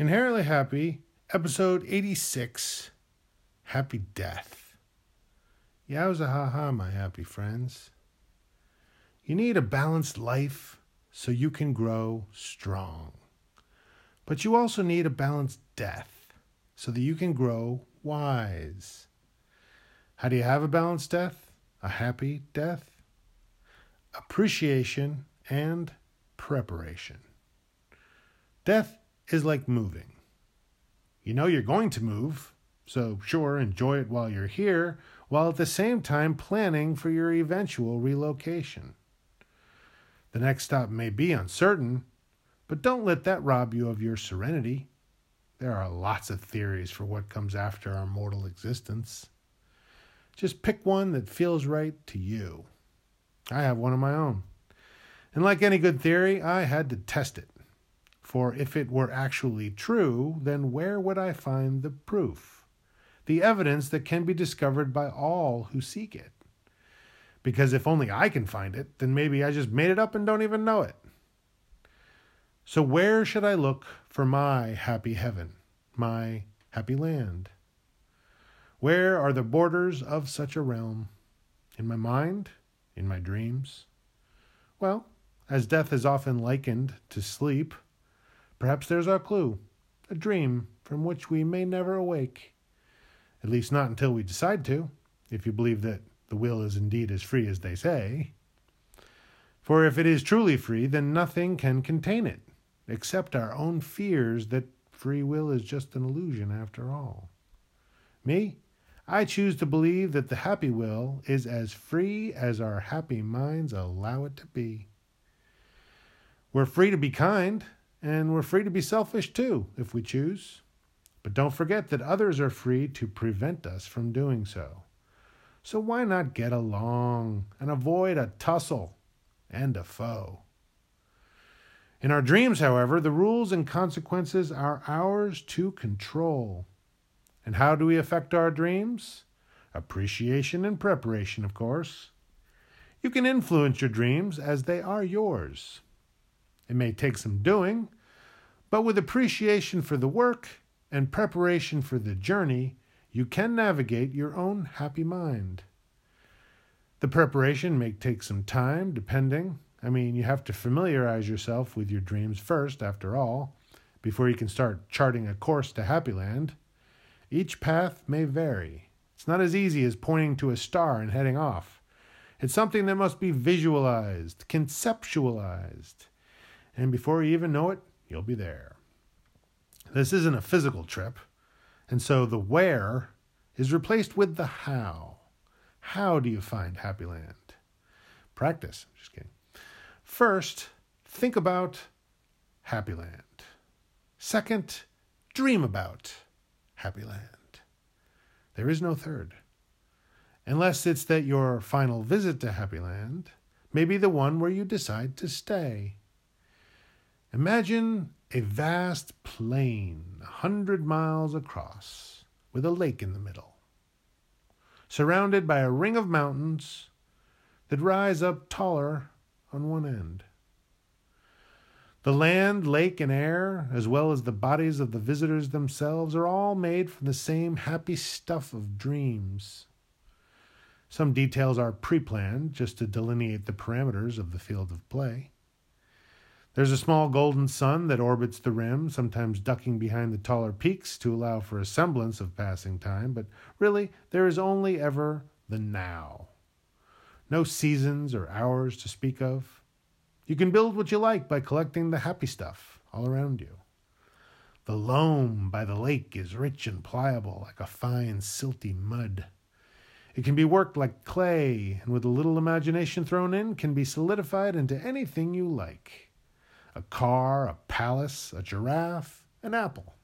Inherently Happy, episode 86 Happy Death. Yowza ha ha, my happy friends. You need a balanced life so you can grow strong. But you also need a balanced death so that you can grow wise. How do you have a balanced death? A happy death? Appreciation and preparation. Death is like moving. You know you're going to move, so sure, enjoy it while you're here, while at the same time planning for your eventual relocation. The next stop may be uncertain, but don't let that rob you of your serenity. There are lots of theories for what comes after our mortal existence. Just pick one that feels right to you. I have one of my own. And like any good theory, I had to test it. For if it were actually true, then where would I find the proof? The evidence that can be discovered by all who seek it. Because if only I can find it, then maybe I just made it up and don't even know it. So, where should I look for my happy heaven, my happy land? Where are the borders of such a realm? In my mind? In my dreams? Well, as death is often likened to sleep, Perhaps there's our clue a dream from which we may never awake. At least not until we decide to, if you believe that the will is indeed as free as they say. For if it is truly free, then nothing can contain it, except our own fears that free will is just an illusion after all. Me, I choose to believe that the happy will is as free as our happy minds allow it to be. We're free to be kind, and we're free to be selfish too, if we choose. But don't forget that others are free to prevent us from doing so. So why not get along and avoid a tussle and a foe? In our dreams, however, the rules and consequences are ours to control. And how do we affect our dreams? Appreciation and preparation, of course. You can influence your dreams as they are yours. It may take some doing, but with appreciation for the work and preparation for the journey, you can navigate your own happy mind. The preparation may take some time, depending. I mean, you have to familiarize yourself with your dreams first, after all, before you can start charting a course to Happy Land. Each path may vary. It's not as easy as pointing to a star and heading off. It's something that must be visualized, conceptualized and before you even know it, you'll be there. This isn't a physical trip, and so the where is replaced with the how. How do you find happy land? Practice. Just kidding. First, think about happy land. Second, dream about happy land. There is no third. Unless it's that your final visit to Happy Land may be the one where you decide to stay. Imagine a vast plain a hundred miles across with a lake in the middle, surrounded by a ring of mountains that rise up taller on one end. The land, lake, and air, as well as the bodies of the visitors themselves, are all made from the same happy stuff of dreams. Some details are pre planned just to delineate the parameters of the field of play. There's a small golden sun that orbits the rim, sometimes ducking behind the taller peaks to allow for a semblance of passing time, but really, there is only ever the now. No seasons or hours to speak of. You can build what you like by collecting the happy stuff all around you. The loam by the lake is rich and pliable like a fine, silty mud. It can be worked like clay, and with a little imagination thrown in, can be solidified into anything you like a car, a palace, a giraffe, an apple.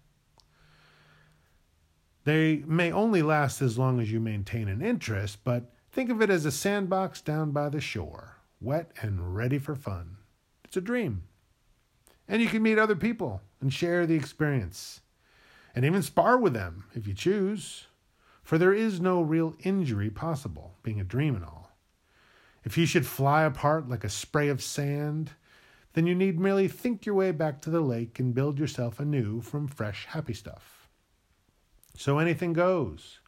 They may only last as long as you maintain an interest, but think of it as a sandbox down by the shore, wet and ready for fun. It's a dream. And you can meet other people and share the experience, and even spar with them if you choose, for there is no real injury possible, being a dream and all. If you should fly apart like a spray of sand, then you need merely think your way back to the lake and build yourself anew from fresh, happy stuff. So anything goes.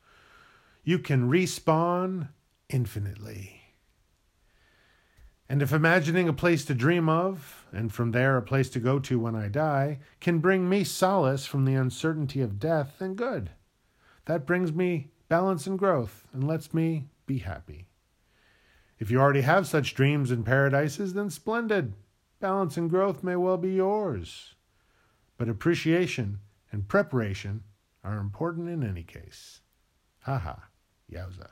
You can respawn infinitely. And if imagining a place to dream of, and from there a place to go to when I die, can bring me solace from the uncertainty of death, then good. That brings me balance and growth and lets me be happy. If you already have such dreams and paradises, then splendid. Balance and growth may well be yours. But appreciation and preparation are important in any case. Ha ha. Yowza.